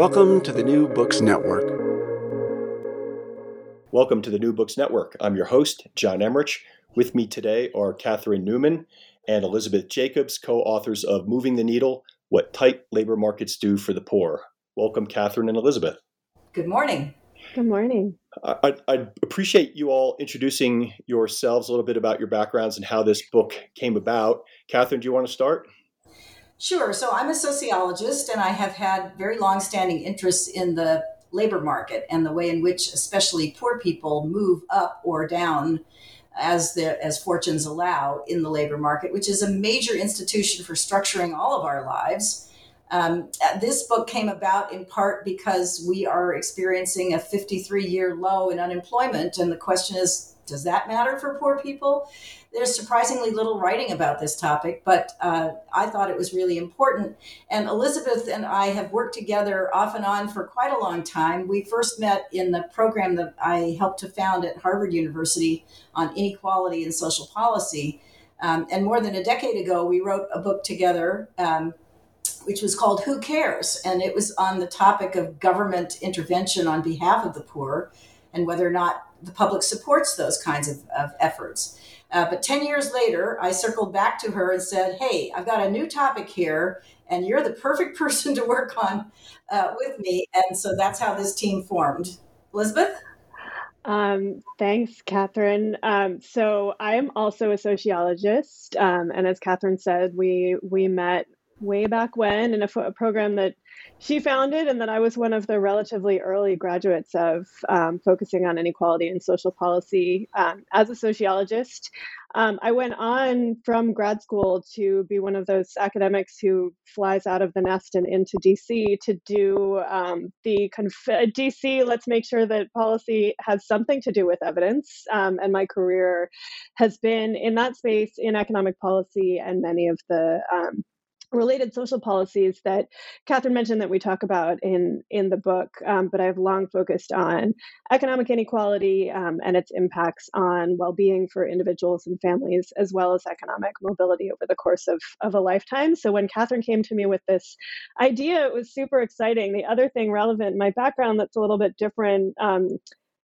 Welcome to the New Books Network. Welcome to the New Books Network. I'm your host, John Emrich. With me today are Katherine Newman and Elisabeth Jacobs, co authors of Moving the Needle What Tight Labor Markets Do for the Poor. Welcome, Katherine and Elisabeth. Good morning. Good morning. I, would appreciate you all introducing yourselves a little bit about your backgrounds and how this book came about. Katherine, do you want to start? Sure. So I'm a sociologist and I have had very long-standing interests in the labor market and the way in which especially poor people move up or down as the as fortunes allow in the labor market, which is a major institution for structuring all of our lives. Um, this book came about in part because we are experiencing a 53 year low in unemployment. And the question is, does that matter for poor people? There's surprisingly little writing about this topic, but uh, I thought it was really important. And Elisabeth and I have worked together off and on for quite a long time. We first met in the program that I helped to found at Harvard University on inequality and social policy. Um, and more than a decade ago, we wrote a book together. Um, which was called Who Cares? And it was on the topic of government intervention on behalf of the poor and whether or not the public supports those kinds of, of efforts. Uh, but 10 years later, I circled back to her and said, Hey, I've got a new topic here, and you're the perfect person to work on uh, with me. And so that's how this team formed. Elisabeth? Um, thanks, Katherine. Um, so I am also a sociologist, um, and as Katherine said, we we met way back when in a, a program that she founded, and then I was one of the relatively early graduates of um, focusing on inequality and social policy um, as a sociologist. Um, I went on from grad school to be one of those academics who flies out of the nest and into DC to do um, the conf- DC. Let's make sure that policy has something to do with evidence. Um, and my career has been in that space in economic policy and many of the um, related social policies that Katherine mentioned that we talk about in in the book, um, but I've long focused on economic inequality um, and its impacts on well-being for individuals and families, as well as economic mobility over the course of of a lifetime. So when Katherine came to me with this idea, it was super exciting. The other thing relevant, in my background that's a little bit different. Um,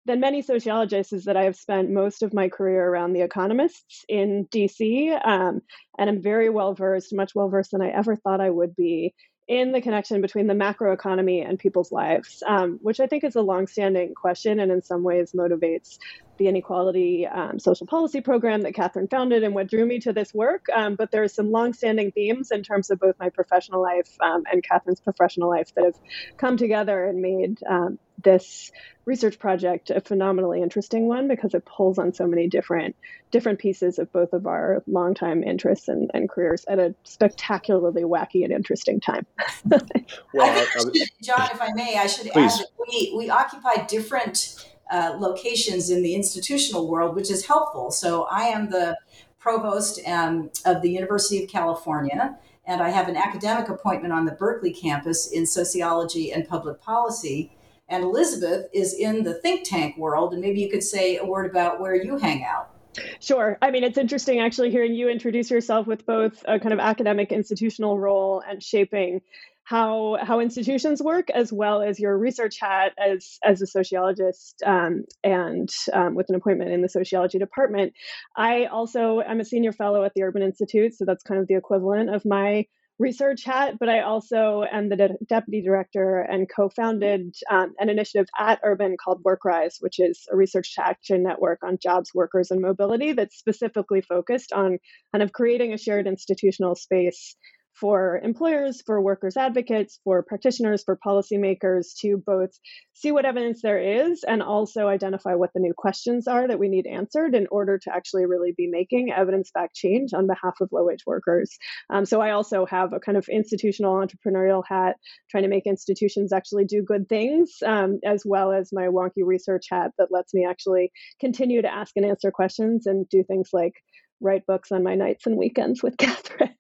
than many sociologists is that I have spent most of my career around the economists in DC, um, and I'm very well versed, much well versed than I ever thought I would be in the connection between the macroeconomy and people's lives, um, which I think is a longstanding question and in some ways motivates the inequality um, social policy program that Katherine founded and what drew me to this work. Um, but there are some longstanding themes in terms of both my professional life um, and Katherine's professional life that have come together and made um, this research project a phenomenally interesting one because it pulls on so many different different pieces of both of our longtime interests and, and careers at a spectacularly wacky and interesting time. well, should, John, if I may, I should please. add that we, we occupy different uh, locations in the institutional world, which is helpful. So I am the provost um, of the University of California and I have an academic appointment on the Berkeley campus in sociology and public policy. And Elisabeth is in the think tank world, and maybe you could say a word about where you hang out. Sure. I mean, it's interesting actually hearing you introduce yourself with both a kind of academic institutional role and shaping how how institutions work, as well as your research hat as as a sociologist um, and um, with an appointment in the sociology department. I also am a senior fellow at the Urban Institute, so that's kind of the equivalent of my research hat, but I also am the de- deputy director and co founded um, an initiative at Urban called WorkRise, which is a research to action network on jobs, workers, and mobility that's specifically focused on kind of creating a shared institutional space for employers, for workers' advocates, for practitioners, for policymakers to both see what evidence there is and also identify what the new questions are that we need answered in order to actually really be making evidence backed change on behalf of low wage workers. Um, so I also have a kind of institutional entrepreneurial hat, trying to make institutions actually do good things, um, as well as my wonky research hat that lets me actually continue to ask and answer questions and do things like write books on my nights and weekends with Katherine.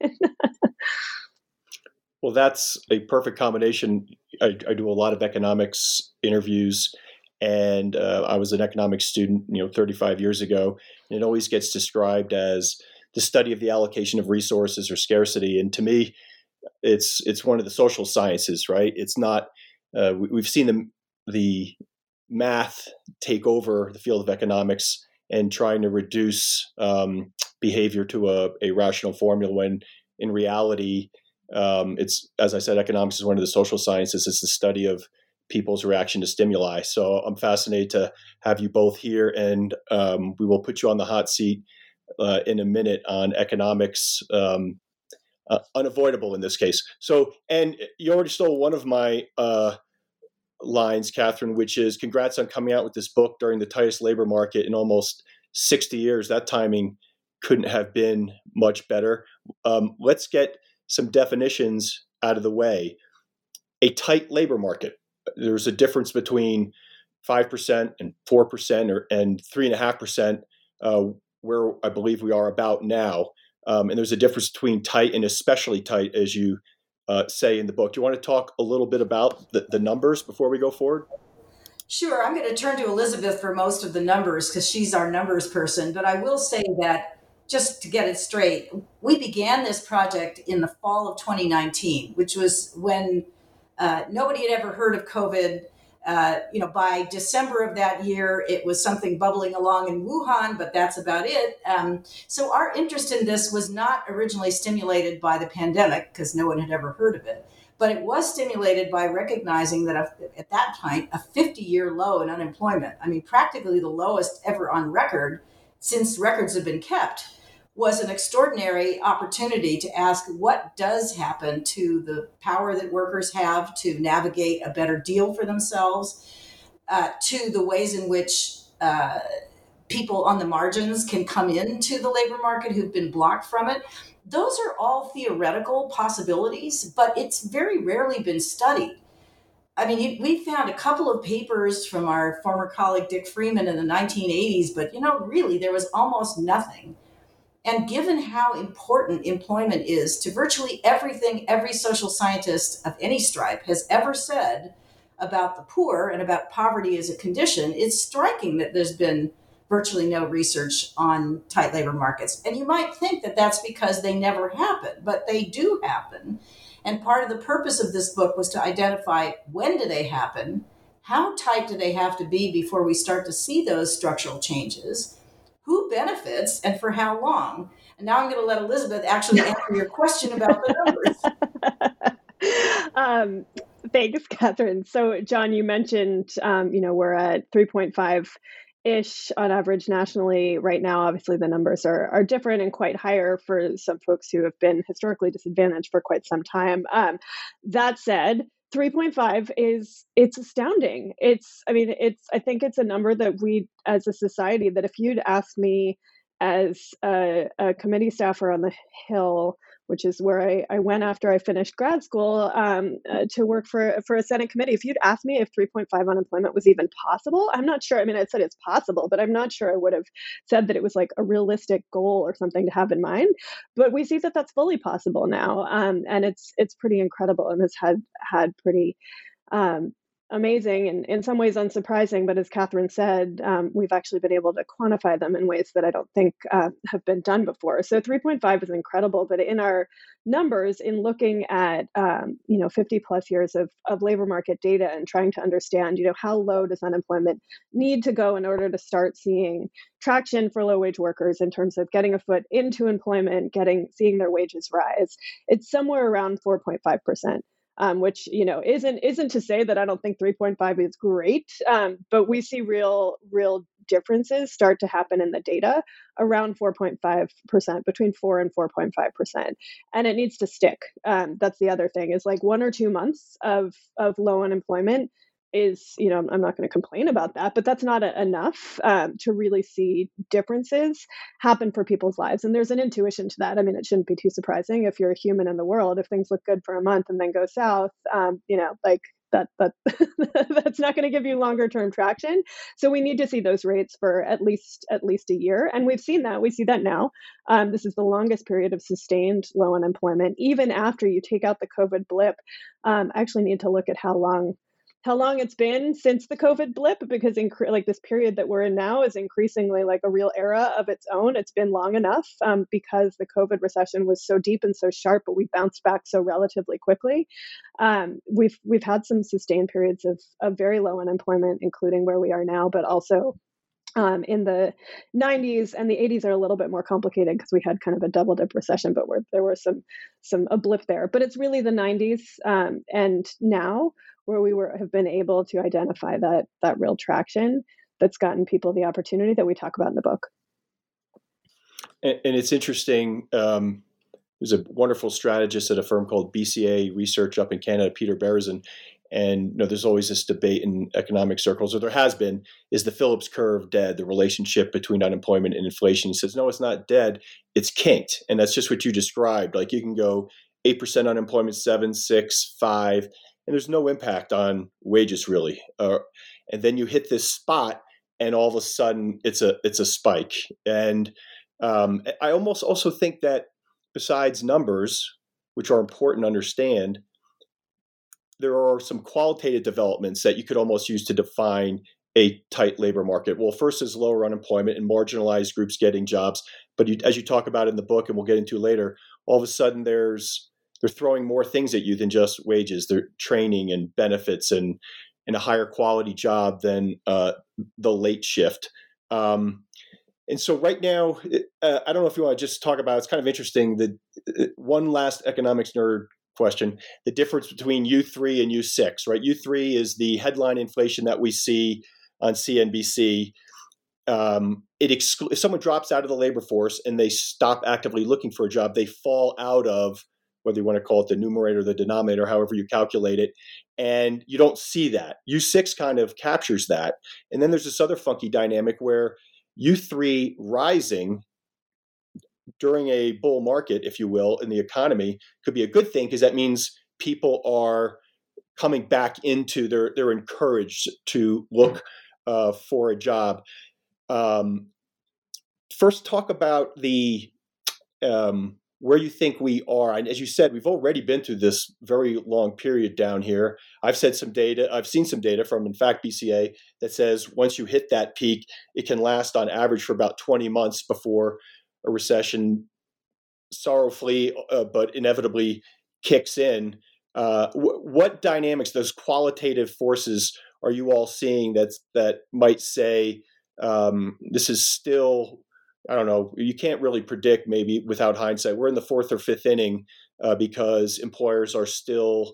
well, that's a perfect combination. I, I, do a lot of economics interviews, and uh, I was an economics student, you know, 35 years ago. And it always gets described as the study of the allocation of resources or scarcity. And to me, it's it's one of the social sciences, right? It's not. Uh, we, have seen the the math take over the field of economics and trying to reduce um, behavior to a, a, rational formula when in reality um, it's as i said economics is one of the social sciences. It's the study of people's reaction to stimuli. So i'm fascinated to have you both here and um, we will put you on the hot seat uh, in a minute on economics um, uh, unavoidable in this case. So and you already stole one of my uh, lines, Katherine, which is congrats on coming out with this book during the tightest labor market in almost 60 years. That timing couldn't have been much better. Um, let's get some definitions out of the way. A tight labor market. There's a difference between 5% and 4% or, and 3.5%, uh, where I believe we are about now. Um, and there's a difference between tight and especially tight, as you uh, say in the book. Do you want to talk a little bit about the, the numbers before we go forward? Sure. I'm going to turn to Elisabeth for most of the numbers because she's our numbers person. But I will say that just to get it straight, we began this project in the fall of 2019, which was when uh, nobody had ever heard of COVID. Uh, you know, by December of that year, it was something bubbling along in Wuhan, but that's about it. Um, so our interest in this was not originally stimulated by the pandemic because no one had ever heard of it, but it was stimulated by recognizing that at that point, a 50-year low in unemployment, I mean, practically the lowest ever on record since records have been kept was an extraordinary opportunity to ask what does happen to the power that workers have to navigate a better deal for themselves, uh, to the ways in which uh, people on the margins can come into the labor market who've been blocked from it. Those are all theoretical possibilities, but it's very rarely been studied. I mean, we found a couple of papers from our former colleague Dick Freeman in the 1980s, but you know, really, there was almost nothing and given how important employment is to virtually everything every social scientist of any stripe has ever said about the poor and about poverty as a condition, it's striking that there's been virtually no research on tight labor markets. And you might think that that's because they never happen, but they do happen. And part of the purpose of this book was to identify when do they happen, how tight do they have to be before we start to see those structural changes, who benefits and for how long. And now I'm going to let Elisabeth actually answer your question about the numbers. um, thanks, Katherine. So, John, you mentioned, um, you know, we're at 3.5 ish on average nationally right now. Obviously, the numbers are, are different and quite higher for some folks who have been historically disadvantaged for quite some time. Um, that said, 3.5 is it's astounding. It's i mean it's i think it's a number that we as a society that if you'd asked me as a, a committee staffer on the hill which is where I, I went after I finished grad school um, uh, to work for for a Senate committee. If you'd asked me if 3.5 unemployment was even possible, I'm not sure. I mean, I said it's possible, but I'm not sure I would have said that it was like a realistic goal or something to have in mind. But we see that that's fully possible now, um, and it's it's pretty incredible and has had had pretty um, amazing and in some ways unsurprising. But as Katherine said, um, we've actually been able to quantify them in ways that I don't think uh, have been done before. So 3.5 is incredible. But in our numbers, in looking at um, you know 50 plus years of, of labor market data and trying to understand you know how low does unemployment need to go in order to start seeing traction for low wage workers in terms of getting a foot into employment, getting seeing their wages rise, it's somewhere around 4.5 percent um, which you know isn't isn't to say that I don't think 3.5 is great, um, but we see real real differences start to happen in the data around 4.5 percent, between four and 4.5 percent, and it needs to stick. Um, that's the other thing is like one or two months of of low unemployment is you know i'm not going to complain about that but that's not a, enough um, to really see differences happen for people's lives and there's an intuition to that. I mean it shouldn't be too surprising if you're a human in the world if things look good for a month and then go south um, you know like that that that's not going to give you longer term traction. So we need to see those rates for at least at least a year and we've seen that we see that now. Um, this is the longest period of sustained low unemployment. Even after you take out the covid blip um, i actually need to look at how long how long it's been since the COVID blip because in, like this period that we're in now is increasingly like a real era of its own. It's been long enough um, because the COVID recession was so deep and so sharp, but we bounced back so relatively quickly. Um, we've we've had some sustained periods of of very low unemployment, including where we are now, but also um, in the 90s and the 80s are a little bit more complicated because we had kind of a double dip recession, but there was some some a blip there. But it's really the 90s um, and now where we were have been able to identify that that real traction that's gotten people the opportunity that we talk about in the book. And, and it's interesting. Um, there's a wonderful strategist at a firm called BCA Research up in Canada, Peter Berezin, and you know, there's always this debate in economic circles, or there has been, is the Phillips curve dead? The relationship between unemployment and inflation. He says, no, it's not dead. It's kinked, and that's just what you described. Like you can go eight percent unemployment, seven, six, five, and there's no impact on wages really. Uh, and then you hit this spot, and all of a sudden it's a it's a spike. And um, I almost also think that besides numbers, which are important to understand, there are some qualitative developments that you could almost use to define a tight labor market. Well, first is lower unemployment and marginalized groups getting jobs. But you, as you talk about in the book, and we'll get into later, all of a sudden there's they're throwing more things at you than just wages. They're training and benefits and and a higher quality job than uh, the late shift. Um, and so right now, uh, I don't know if you want to just talk about. It's kind of interesting The uh, one last economics nerd question the difference between U3 and U6, right? U3 is the headline inflation that we see on CNBC. Um, it exclu- if someone drops out of the labor force and they stop actively looking for a job, they fall out of whether you want to call it the numerator or the denominator, however you calculate it. And you don't see that. U6 kind of captures that. And then there's this other funky dynamic where U3 rising during a bull market, if you will, in the economy could be a good thing because that means people are coming back into they're they're encouraged to look uh, for a job. Um, first, talk about the um, where you think we are. And as you said, we've already been through this very long period down here. I've said some data, I've seen some data from, in fact, BCA that says once you hit that peak, it can last on average for about 20 months before a recession sorrowfully uh, but inevitably kicks in. Uh, what dynamics, those qualitative forces, are you all seeing that that might say um, this is still? I don't know. You can't really predict maybe without hindsight. We're in the fourth or fifth inning uh, because employers are still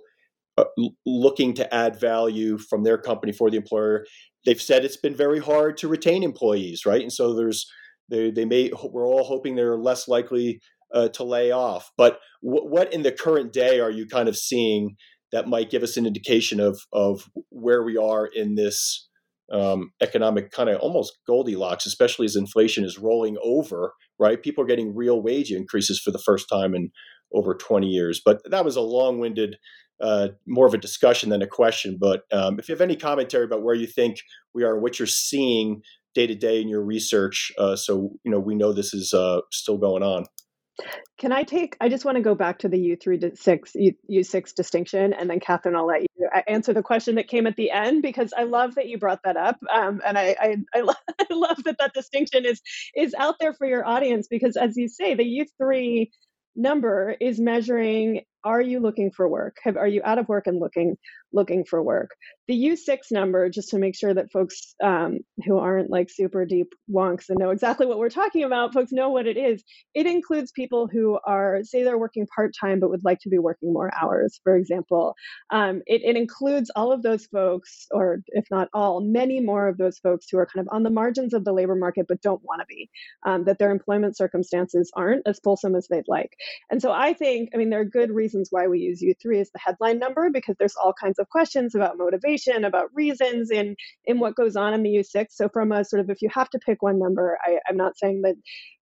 uh, looking to add value from their company for the employer. They've said it's been very hard to retain employees, right? And so there's they, they may we're all hoping they're less likely uh, to lay off. But w- what in the current day are you kind of seeing that might give us an indication of of where we are in this um, economic kind of almost Goldilocks, especially as inflation is rolling over, right? People are getting real wage increases for the first time in over 20 years. But that was a long winded, uh, more of a discussion than a question. But um, if you have any commentary about where you think we are what you're seeing day to day in your research, uh, so you know we know this is uh, still going on. Can I take? I just want to go back to the U three to six U six distinction, and then Katherine, I'll let you answer the question that came at the end because I love that you brought that up, um, and I I, I, love, I love that that distinction is is out there for your audience because as you say, the U three number is measuring are you looking for work? Have, are you out of work and looking looking for work? The U6 number, just to make sure that folks um, who aren't like super deep wonks and know exactly what we're talking about, folks know what it is. It includes people who are, say, they're working part time but would like to be working more hours, for example. Um, it, it includes all of those folks, or if not all, many more of those folks who are kind of on the margins of the labor market but don't want to be, um, that their employment circumstances aren't as fulsome as they'd like. And so I think, I mean, there are good reasons why we use U3 as the headline number because there's all kinds of questions about motivation, about reasons in in what goes on in the U6. So from a sort of if you have to pick one number, I, I'm not saying that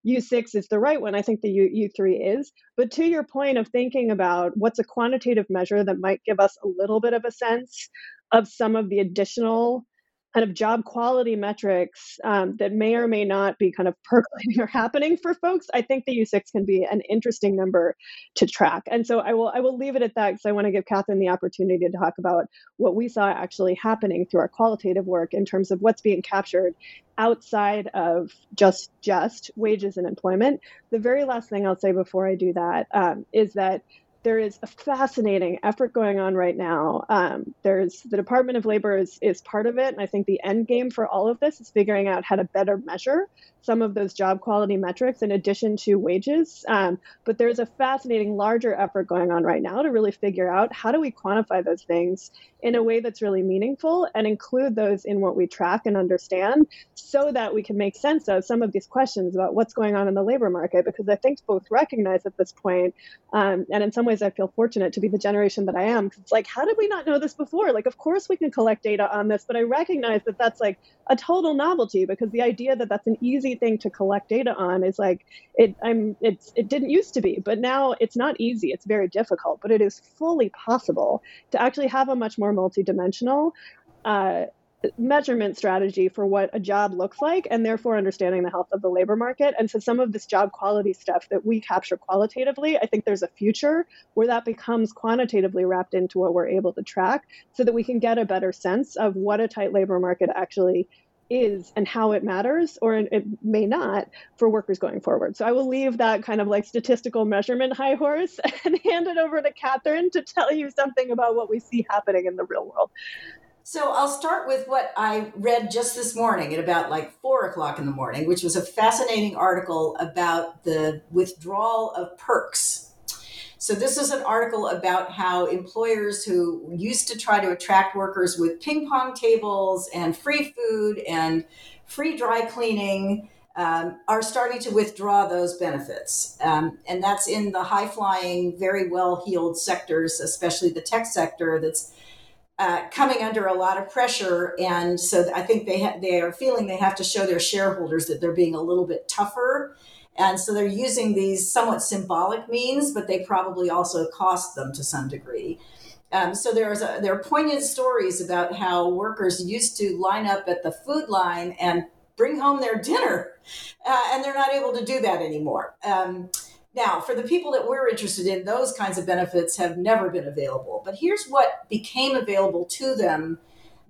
U6 is the right one. I think the U, U3 is. But to your point of thinking about what's a quantitative measure that might give us a little bit of a sense of some of the additional kind of job quality metrics um, that may or may not be kind of percolating or happening for folks, I think the U6 can be an interesting number to track. And so I will I will leave it at that because I want to give Katherine the opportunity to talk about what we saw actually happening through our qualitative work in terms of what's being captured outside of just just wages and employment. The very last thing I'll say before I do that um, is that there is a fascinating effort going on right now. Um, there's the Department of Labor is, is part of it, and I think the end game for all of this is figuring out how to better measure some of those job quality metrics in addition to wages. Um, but there's a fascinating larger effort going on right now to really figure out how do we quantify those things in a way that's really meaningful and include those in what we track and understand so that we can make sense of some of these questions about what's going on in the labor market because i think both recognize at this point um, and in some ways i feel fortunate to be the generation that i am because it's like how did we not know this before like of course we can collect data on this but i recognize that that's like a total novelty because the idea that that's an easy thing to collect data on is like it i'm it's it didn't used to be but now it's not easy it's very difficult but it is fully possible to actually have a much more more multidimensional uh, measurement strategy for what a job looks like and therefore understanding the health of the labor market. And so some of this job quality stuff that we capture qualitatively, I think there's a future where that becomes quantitatively wrapped into what we're able to track so that we can get a better sense of what a tight labor market actually is and how it matters, or it may not, for workers going forward. So I will leave that kind of like statistical measurement high horse and hand it over to Katherine to tell you something about what we see happening in the real world. So I'll start with what I read just this morning at about like four o'clock in the morning, which was a fascinating article about the withdrawal of perks so, this is an article about how employers who used to try to attract workers with ping pong tables and free food and free dry cleaning um, are starting to withdraw those benefits. Um, and that's in the high flying, very well heeled sectors, especially the tech sector that's uh, coming under a lot of pressure, and so I think they ha- they are feeling they have to show their shareholders that they're being a little bit tougher and so they're using these somewhat symbolic means, but they probably also cost them to some degree. Um, so there's a, there are poignant stories about how workers used to line up at the food line and bring home their dinner, uh, and they're not able to do that anymore. Um, now, for the people that we're interested in, those kinds of benefits have never been available. But here's what became available to them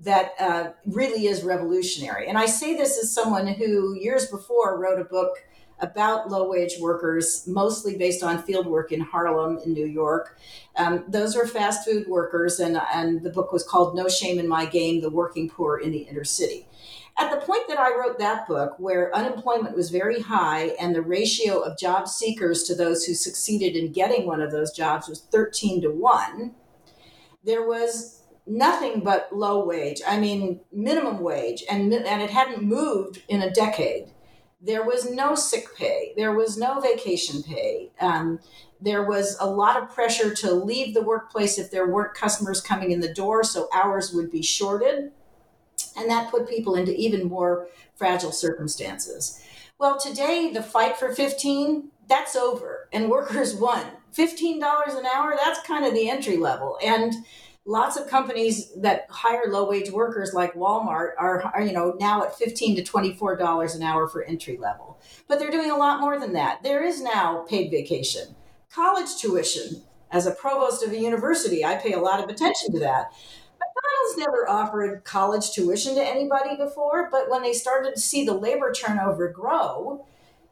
that uh, really is revolutionary. And I say this as someone who years before wrote a book about low wage workers, mostly based on field work in Harlem in New York. Um, those were fast food workers, and, and the book was called No Shame in My Game The Working Poor in the Inner City. At the point that I wrote that book, where unemployment was very high and the ratio of job seekers to those who succeeded in getting one of those jobs was 13 to 1, there was nothing but low wage. I mean, minimum wage, and, and it hadn't moved in a decade there was no sick pay, there was no vacation pay. Um, there was a lot of pressure to leave the workplace if there weren't customers coming in the door, so hours would be shorted. And that put people into even more fragile circumstances. Well, today, the fight for 15, that's over, and workers won. $15 an hour, that's kind of the entry level. And lots of companies that hire low wage workers like Walmart are, are, you know now at 15 to 24 dollars an hour for entry level. But they're doing a lot more than that. There is now paid vacation college tuition. As a provost of a university i pay a lot of attention to that. McDonald's never offered college tuition to anybody before, but when they started to see the labor turnover grow,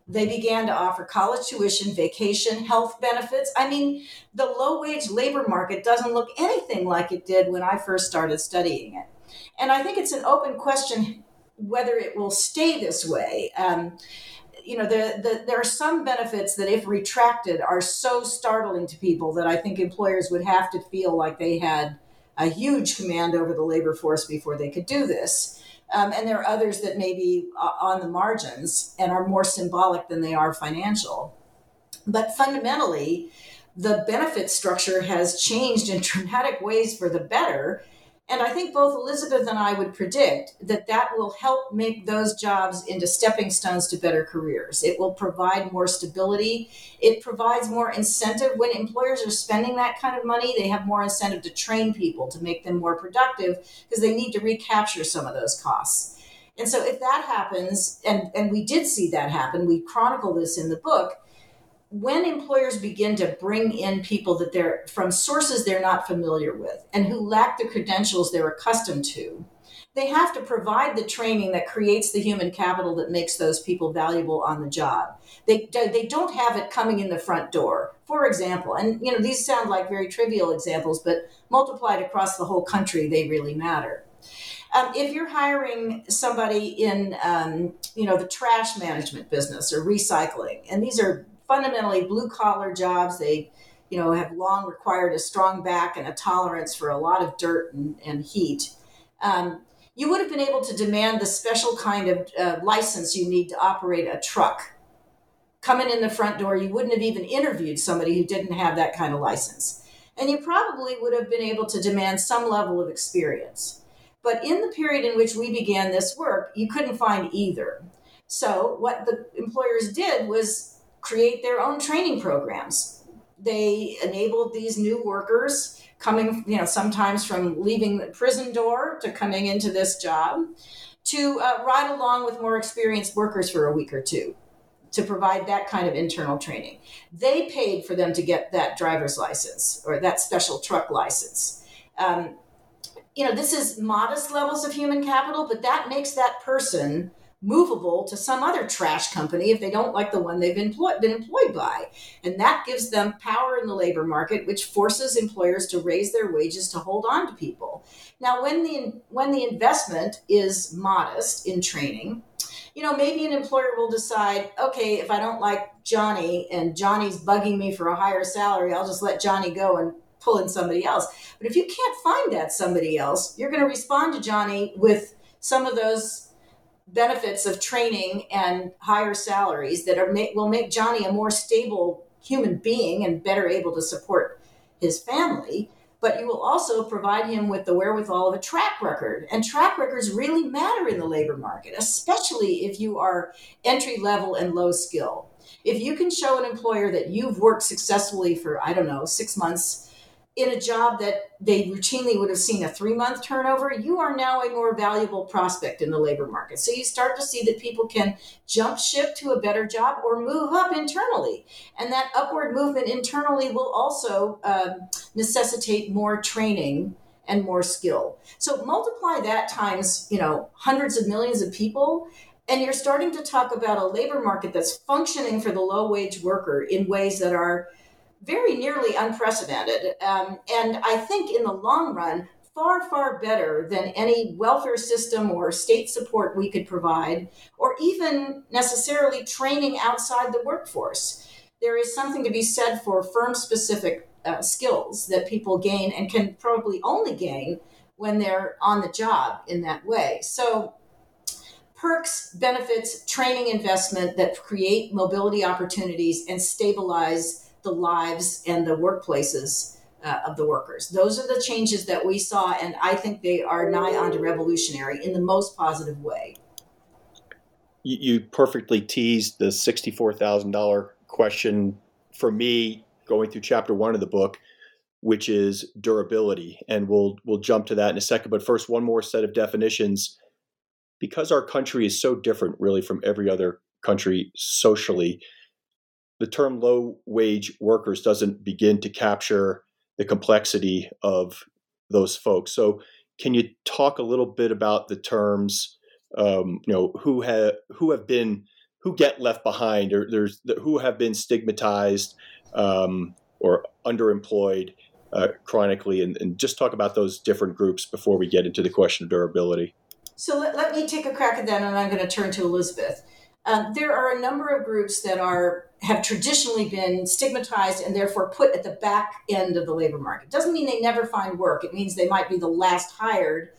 they began to offer college tuition, vacation, health benefits. I mean, the low wage labor market doesn't look anything like it did when I first started studying it. And I think it's an open question whether it will stay this way. Um, you know, the, the, there are some benefits that, if retracted, are so startling to people that I think employers would have to feel like they had a huge command over the labor force before they could do this. Um, and there are others that may be uh, on the margins and are more symbolic than they are financial. But fundamentally, the benefit structure has changed in dramatic ways for the better and I think both Elisabeth and I would predict that that will help make those jobs into stepping stones to better careers. It will provide more stability. It provides more incentive. When employers are spending that kind of money, they have more incentive to train people to make them more productive because they need to recapture some of those costs. And so if that happens, and, and we did see that happen, we chronicle this in the book when employers begin to bring in people that they're from sources they're not familiar with and who lack the credentials they're accustomed to, they have to provide the training that creates the human capital that makes those people valuable on the job. They, they don't have it coming in the front door. For example, and you know these sound like very trivial examples, but multiplied across the whole country, they really matter. Um, if you're hiring somebody in, um, you know, the trash management business or recycling, and these are fundamentally blue collar jobs. They, you know, have long required a strong back and a tolerance for a lot of dirt and, and heat. Um, you would have been able to demand the special kind of uh, license you need to operate a truck. Coming in the front door, you wouldn't have even interviewed somebody who didn't have that kind of license. And you probably would have been able to demand some level of experience. But in the period in which we began this work, you couldn't find either. So, what the employers did was create their own training programs. They enabled these new workers coming, you know, sometimes from leaving the prison door to coming into this job to uh, ride along with more experienced workers for a week or two to provide that kind of internal training. They paid for them to get that driver's license or that special truck license. Um, you know, this is modest levels of human capital, but that makes that person movable to some other trash company if they don't like the one they've employed, been employed by. And that gives them power in the labor market, which forces employers to raise their wages to hold on to people. Now, when the, when the investment is modest in training, you know, maybe an employer will decide, okay, if I don't like Johnny and Johnny's bugging me for a higher salary, I'll just let Johnny go and pull in somebody else. But if you can't find that somebody else, you're going to respond to Johnny with some of those benefits of training and higher salaries that are will make Johnny a more stable human being and better able to support his family. But you will also provide him with the wherewithal of a track record. And track records really matter in the labor market, especially if you are entry level and low skill. If you can show an employer that you've worked successfully for, I don't know, six months in a job that they routinely would have seen a three month turnover, you are now a more valuable prospect in the labor market. So you start to see that people can jump ship to a better job or move up internally. And that upward movement internally will also um, necessitate more training and more skill. So multiply that times, you know, hundreds of millions of people and you're starting to talk about a labor market that's functioning for the low wage worker in ways that are very nearly unprecedented. Um, and I think in the long run, far, far better than any welfare system or state support we could provide, or even necessarily training outside the workforce. There is something to be said for firm specific uh, skills that people gain and can probably only gain when they're on the job in that way. So, perks, benefits, training investment that create mobility opportunities and stabilize the lives and the workplaces uh, of the workers. Those are the changes that we saw, and I think they are nigh onto revolutionary in the most positive way. You, you perfectly teased the $64,000 question. For me, going through chapter one of the book, which is durability, and we'll we'll jump to that in a second. But first, one more set of definitions, because our country is so different, really, from every other country socially. The term low wage workers doesn't begin to capture the complexity of those folks. So, can you talk a little bit about the terms? Um, you know, who have who have been who get left behind, or there's who have been stigmatized um, or underemployed uh, chronically, and, and, just talk about those different groups before we get into the question of durability. So let, let me take a crack at that, and I'm going to turn to Elisabeth. Um, there are a number of groups that are have traditionally been stigmatized and therefore put at the back end of the labor market. Doesn't mean they never find work. It means they might be the last hired,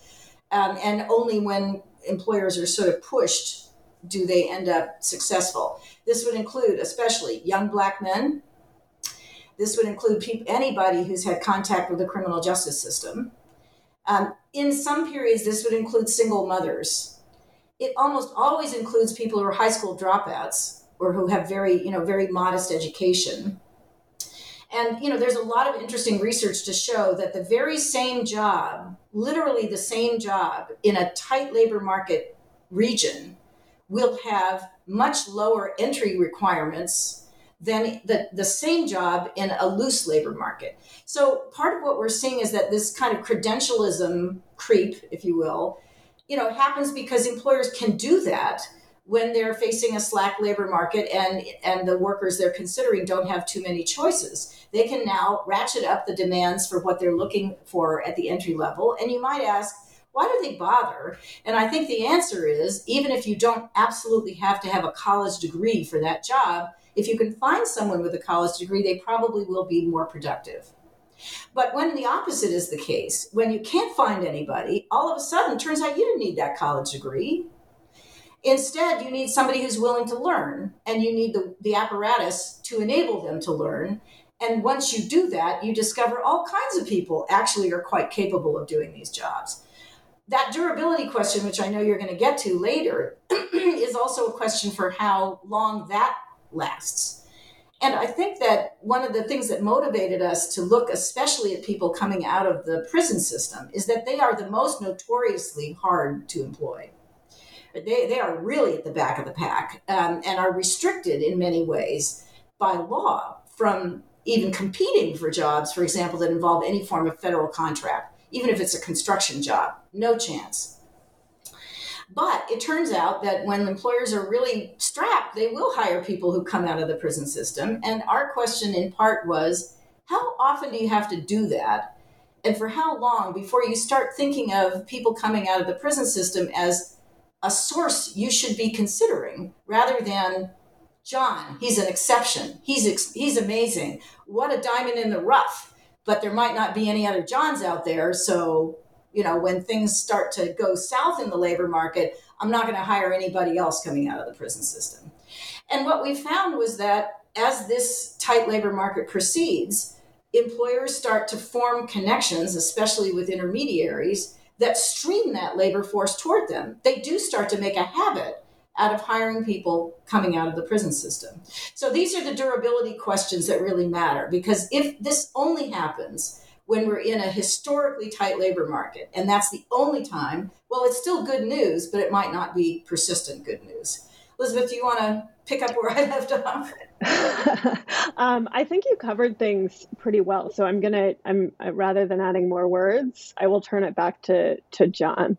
um, and only when employers are sort of pushed do they end up successful. This would include, especially, young black men. This would include anybody who's had contact with the criminal justice system. Um, in some periods, this would include single mothers. It almost always includes people who are high school dropouts or who have very, you know, very modest education. And you know, there's a lot of interesting research to show that the very same job, literally the same job in a tight labor market region, will have much lower entry requirements than the, the same job in a loose labor market. So part of what we're seeing is that this kind of credentialism creep, if you will, you know, happens because employers can do that when they're facing a slack labor market and and the workers they're considering don't have too many choices. They can now ratchet up the demands for what they're looking for at the entry level. And you might ask, why do they bother? And I think the answer is even if you don't absolutely have to have a college degree for that job, if you can find someone with a college degree, they probably will be more productive. But when the opposite is the case, when you can't find anybody, all of a sudden turns out you didn't need that college degree. Instead, you need somebody who's willing to learn and you need the, the apparatus to enable them to learn. And once you do that, you discover all kinds of people actually are quite capable of doing these jobs that durability question, which I know you're going to get to later, is also a question for how long that lasts. And I think that one of the things that motivated us to look especially at people coming out of the prison system is that they are the most notoriously hard to employ. They, they are really at the back of the pack um, and are restricted in many ways by law from even competing for jobs, for example, that involve any form of federal contract even if it's a construction job. No chance. But it turns out that when employers are really strapped, they will hire people who come out of the prison system. And our question in part was how often do you have to do that? And for how long before you start thinking of people coming out of the prison system as a source you should be considering rather than John, he's an exception. He's ex- he's amazing. What a diamond in the rough but there might not be any other Johns out there. So, you know, when things start to go south in the labor market, I'm not going to hire anybody else coming out of the prison system. And what we found was that as this tight labor market proceeds, employers start to form connections, especially with intermediaries, that stream that labor force toward them. They do start to make a habit out of hiring people coming out of the prison system. So these are the durability questions that really matter because if this only happens when we're in a historically tight labor market and that's the only time, well, it's still good news, but it might not be persistent good news. Elisabeth, do you want to pick up where I left off? um, I think you covered things pretty well. So I'm gonna, I'm rather than adding more words, I will turn it back to to John.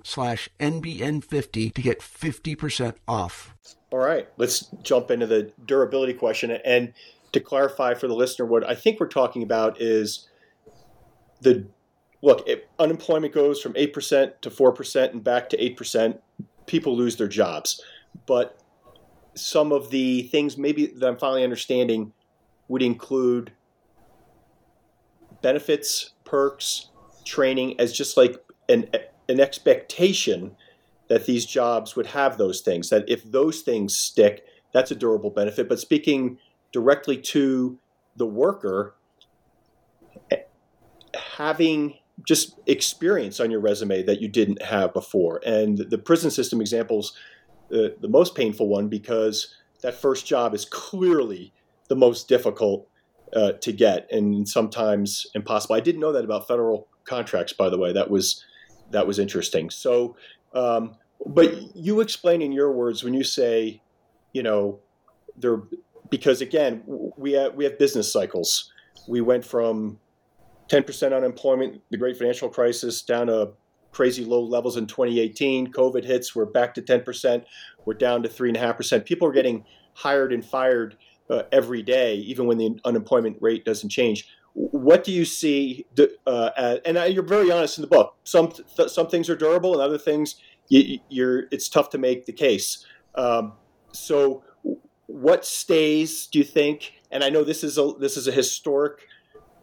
slash NBN50 to get 50% off. All right, let's jump into the durability question. And to clarify for the listener, what I think we're talking about is the look, unemployment goes from 8% to 4% and back to 8%. People lose their jobs. But some of the things maybe that I'm finally understanding would include benefits, perks, training as just like an an expectation that these jobs would have those things. That if those things stick, that's a durable benefit. But speaking directly to the worker, having just experience on your resume that you didn't have before. And the prison system examples uh, the most painful one because that first job is clearly the most difficult uh, to get and sometimes impossible. I didn't know that about federal contracts, by the way. That was that was interesting. So, um, but you explain in your words when you say, you know, there because again we have, we have business cycles. We went from 10% unemployment, the great financial crisis, down to crazy low levels in 2018. COVID hits, we're back to 10%. We're down to 3.5%. People are getting hired and fired uh, every day, even when the unemployment rate doesn't change what do you see? Uh, and you're very honest in the book. Some th- some things are durable, and other things you, are It's tough to make the case. Um, so, what stays? Do you think? And I know this is a this is a historic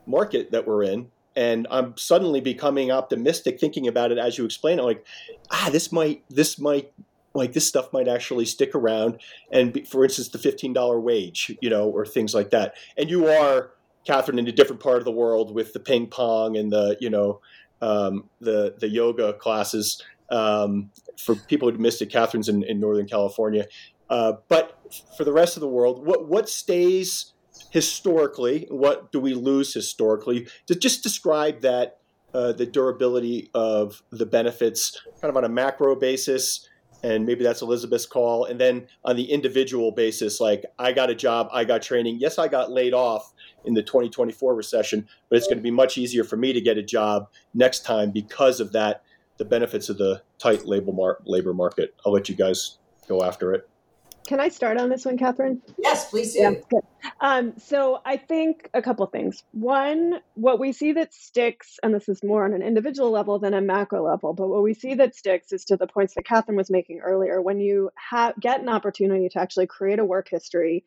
market that we're in, and I'm suddenly becoming optimistic thinking about it as you explain it. Like, ah, this might this might like this stuff might actually stick around. And be, for instance, the fifteen dollar wage, you know, or things like that. And you are Katherine in a different part of the world with the ping pong and the you know um, the the yoga classes. Um, for people who missed it, Katherine's in, in Northern California. Uh, but for the rest of the world, what what stays historically? What do we lose historically? To just describe that uh, the durability of the benefits, kind of on a macro basis, and maybe that's Elisabeth's call. And then on the individual basis, like I got a job, I got training. Yes, I got laid off in the 2024 recession, but it's going to be much easier for me to get a job next time because of that, the benefits of the tight labor, mar- labor market. I'll let you guys go after it. Can I start on this one, Katherine? Yes, please do. Yeah, good. Um, so I think a couple things. One, what we see that sticks, and this is more on an individual level than a macro level, but what we see that sticks is to the points that Katherine was making earlier. When you ha- get an opportunity to actually create a work history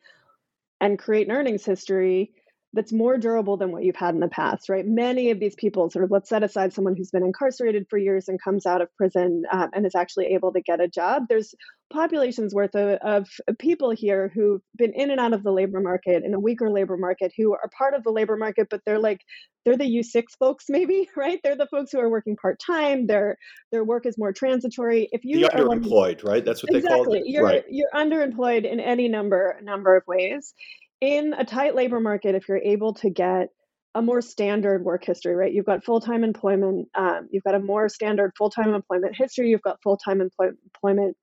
and create an earnings history, that's more durable than what you've had in the past, right? Many of these people, sort of, let's set aside someone who's been incarcerated for years and comes out of prison um, and is actually able to get a job. There's populations worth of, of, people here who've been in and out of the labor market in a weaker labor market who are part of the labor market, but they're like they're the U6 folks, maybe, right? They're the folks who are working part time. Their their work is more transitory. If you the underemployed, right? That's what exactly. they call it. You're right. you're underemployed in any number number of ways in a tight labor market, if you're able to get a more standard work history, right? You've got full time employment, um, you've got a more standard full time employment history, you've got full time employ- employment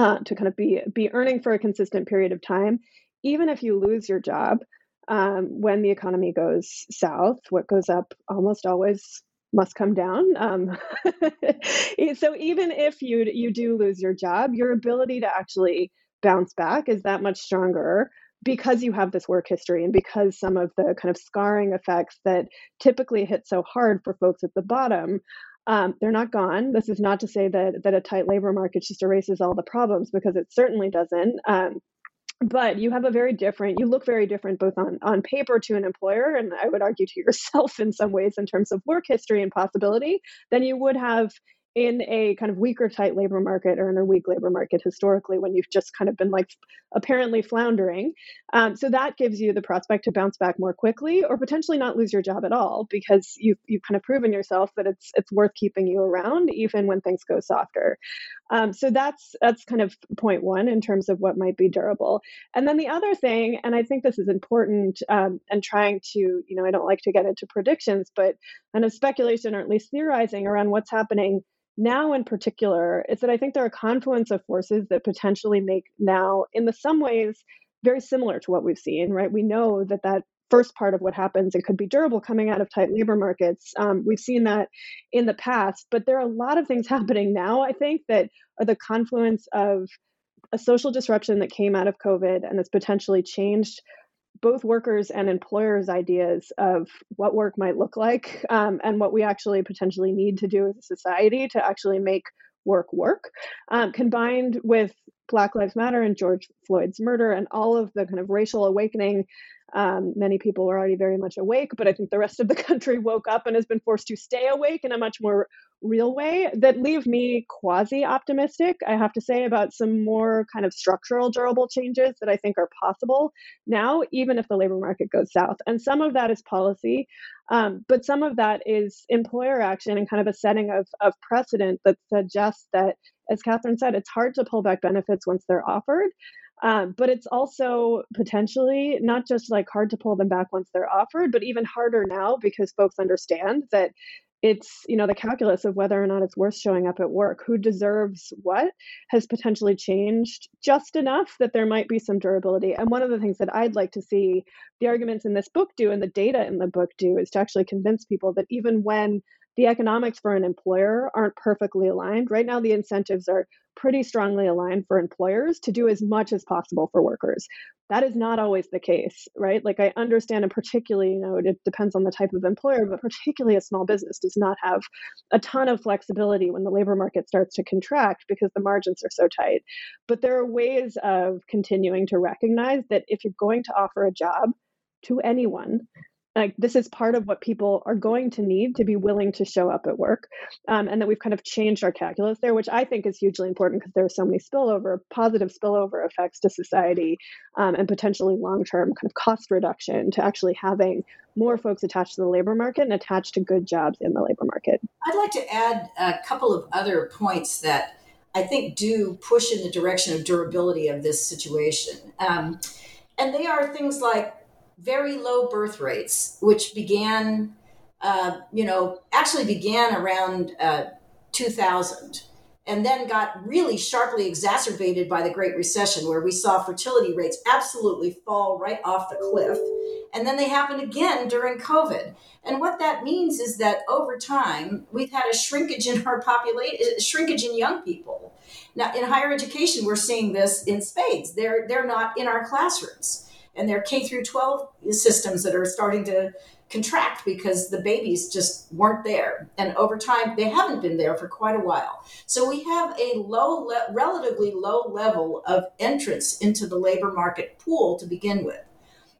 uh, to kind of be be earning for a consistent period of time. Even if you lose your job um, when the economy goes south, what goes up almost always must come down. Um, so even if you you do lose your job, your ability to actually bounce back is that much stronger because you have this work history and because some of the kind of scarring effects that typically hit so hard for folks at the bottom um, they're not gone. This is not to say that that a tight labor market just erases all the problems because it certainly doesn't. Um, but you have a very different you look very different both on on paper to an employer and i would argue to yourself in some ways in terms of work history and possibility than you would have in a kind of weaker tight labor market or in a weak labor market historically when you've just kind of been like apparently floundering um, so that gives you the prospect to bounce back more quickly or potentially not lose your job at all because you've, you've kind of proven yourself that it's it's worth keeping you around even when things go softer. Um, so that's that's kind of point one in terms of what might be durable. And then the other thing and i think this is important um, and trying to you know i don't like to get into predictions but kind of speculation or at least theorizing around what's happening now in particular is that I think there are a confluence of forces that potentially make now, in the some ways, very similar to what we've seen, right? We know that that first part of what happens it could be durable coming out of tight labor markets um, we've seen that in the past but there are a lot of things happening now i think that are the confluence of a social disruption that came out of covid and that's potentially changed both workers and employers' ideas of what work might look like um, and what we actually potentially need to do as a society to actually make work work, um, combined with Black Lives Matter and George Floyd's murder and all of the kind of racial awakening um, many people were already very much awake, but I think the rest of the country woke up and has been forced to stay awake in a much more real way that leave me quasi optimistic, I have to say, about some more kind of structural, durable changes that I think are possible now, even if the labor market goes south. And some of that is policy, um, but some of that is employer action and kind of a setting of, of precedent that suggests that, as Katherine said, it's hard to pull back benefits once they're offered. Um, but it's also potentially not just like hard to pull them back once they're offered, but even harder now because folks understand that it's you know the calculus of whether or not it's worth showing up at work. Who deserves what has potentially changed just enough that there might be some durability. And one of the things that i'd like to see the arguments in this book do and the data in the book do is to actually convince people that even when the economics for an employer aren't perfectly aligned. Right now, the incentives are pretty strongly aligned for employers to do as much as possible for workers. That is not always the case, right? Like, I understand, and particularly, you know, it depends on the type of employer, but particularly a small business does not have a ton of flexibility when the labor market starts to contract because the margins are so tight. But there are ways of continuing to recognize that if you're going to offer a job, to anyone like this is part of what people are going to need to be willing to show up at work um, and that we've kind of changed our calculus there which i think is hugely important because there are so many spillover positive spillover effects to society um, and potentially long-term kind of cost reduction to actually having more folks attached to the labor market and attached to good jobs in the labor market. I'd like to add a couple of other points that i think do push in the direction of durability of this situation. Um, and they are things like very low birth rates, which began, uh, you know, actually began around uh, 2000 and then got really sharply exacerbated by the Great Recession, where we saw fertility rates absolutely fall right off the cliff. And then they happened again during COVID. And what that means is that over time, we've had a shrinkage in our population, shrinkage in young people. Now, in higher education, we're seeing this in spades. They're, they're not in our classrooms and their K through 12 systems that are starting to contract because the babies just weren't there. And over time, they haven't been there for quite a while. So we have a low, le- relatively low level of entrance into the labor market pool to begin with.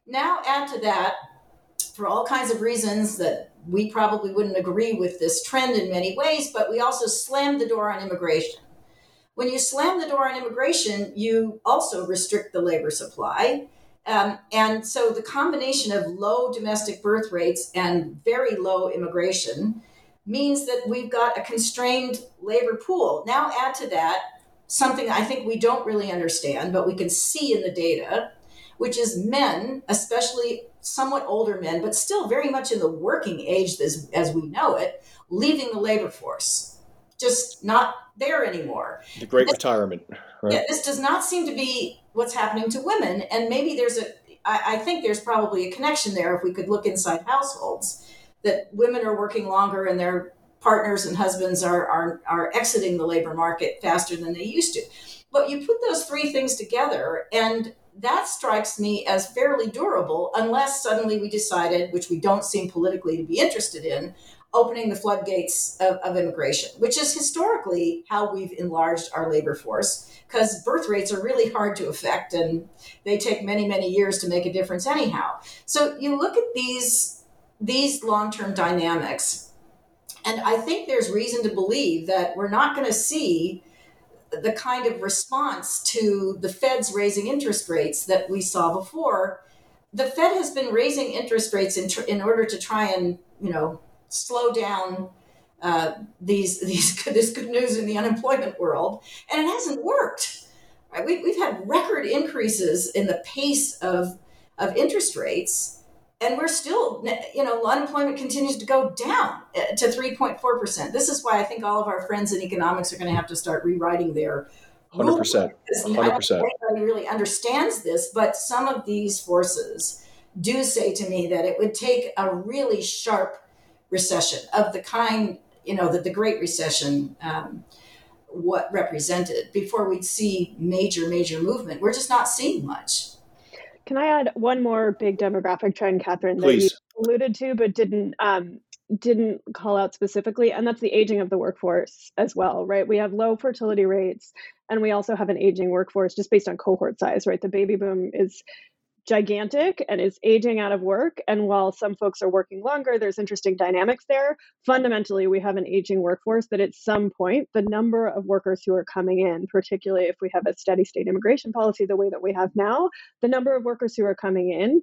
Now, add to that, for all kinds of reasons that we probably wouldn't agree with this trend in many ways, but we also slammed the door on immigration. When you slam the door on immigration, you also restrict the labor supply um, and so the combination of low domestic birth rates and very low immigration means that we've got a constrained labor pool. Now, add to that something I think we don't really understand, but we can see in the data, which is men, especially somewhat older men, but still very much in the working age as, as we know it, leaving the labor force. Just not there anymore. The great this, retirement. Right? Yeah, this does not seem to be what's happening to women. And maybe there's a, I, I think there's probably a connection there if we could look inside households that women are working longer and their partners and husbands are, are, are exiting the labor market faster than they used to. But you put those three things together, and that strikes me as fairly durable, unless suddenly we decided, which we don't seem politically to be interested in, opening the floodgates of, of immigration, which is historically how we've enlarged our labor force because birth rates are really hard to affect and they take many, many years to make a difference anyhow. So you look at these, these long-term dynamics And I think there's reason to believe that we're not going to see the kind of response to the Fed's raising interest rates that we saw before. The Fed has been raising interest rates in, tr- in order to try and, you know, slow down uh, these these this good news in the unemployment world, and it hasn't worked. Right? We, we've had record increases in the pace of of interest rates, and we're still, you know, unemployment continues to go down uh, to 3.4%. This is why I think all of our friends in economics are going to have to start rewriting their 100%. 100%. Everybody really understands this, but some of these forces do say to me that it would take a really sharp recession of the kind, you know, that the Great Recession um, what represented before we'd see major, major movement. We're just not seeing much. Can I add one more big demographic trend, Katherine, that Please. you alluded to but didn't um, didn't call out specifically, and that's the aging of the workforce as well, right? We have low fertility rates, and we also have an aging workforce just based on cohort size, right? The baby boom is gigantic and is aging out of work. And while some folks are working longer, there's interesting dynamics there. Fundamentally, we have an aging workforce that at some point, the number of workers who are coming in, particularly if we have a steady state immigration policy the way that we have now, the number of workers who are coming in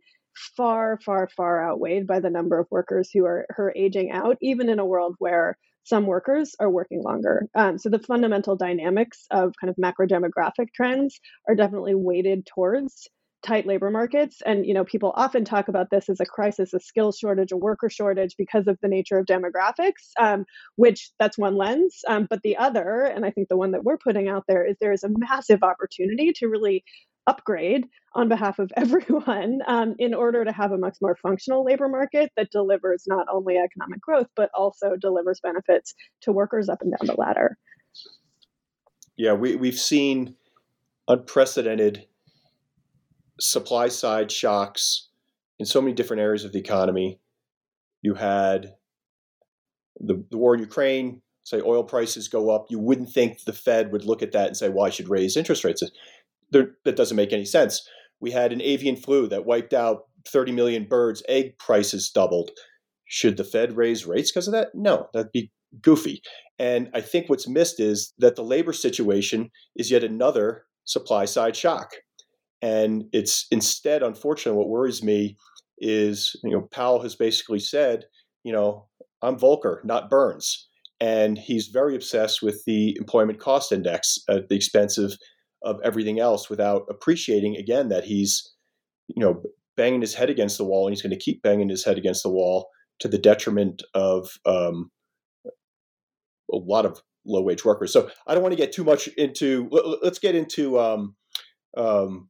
far, far, far outweighed by the number of workers who are, who are aging out, even in a world where some workers are working longer. Um, so the fundamental dynamics of kind of macro demographic trends are definitely weighted towards tight labor markets. And you know people often talk about this as a crisis a skill shortage a worker shortage because of the nature of demographics um, which that's one lens. Um, but the other and i think the one that we're putting out there is there is a massive opportunity to really upgrade on behalf of everyone um, in order to have a much more functional labor market that delivers not only economic growth but also delivers benefits to workers up and down the ladder. Yeah we, we've seen unprecedented supply side shocks in so many different areas of the economy. You had the, the war in Ukraine, say oil prices go up. You wouldn't think the Fed would look at that and say, well, I should raise interest rates. There, that doesn't make any sense. We had an avian flu that wiped out 30 million birds. Egg prices doubled. Should the Fed raise rates because of that? No, that'd be goofy. And I think what's missed is that the labor situation is yet another supply side shock. And it's instead, unfortunately, what worries me is, you know, Powell has basically said, you know, I'm Volcker, not Burns. And he's very obsessed with the employment cost index at the expense of, of everything else without appreciating, again, that he's, you know, banging his head against the wall and he's going to keep banging his head against the wall to the detriment of um, a lot of low wage workers. So I don't want to get too much into, let's get into um, um,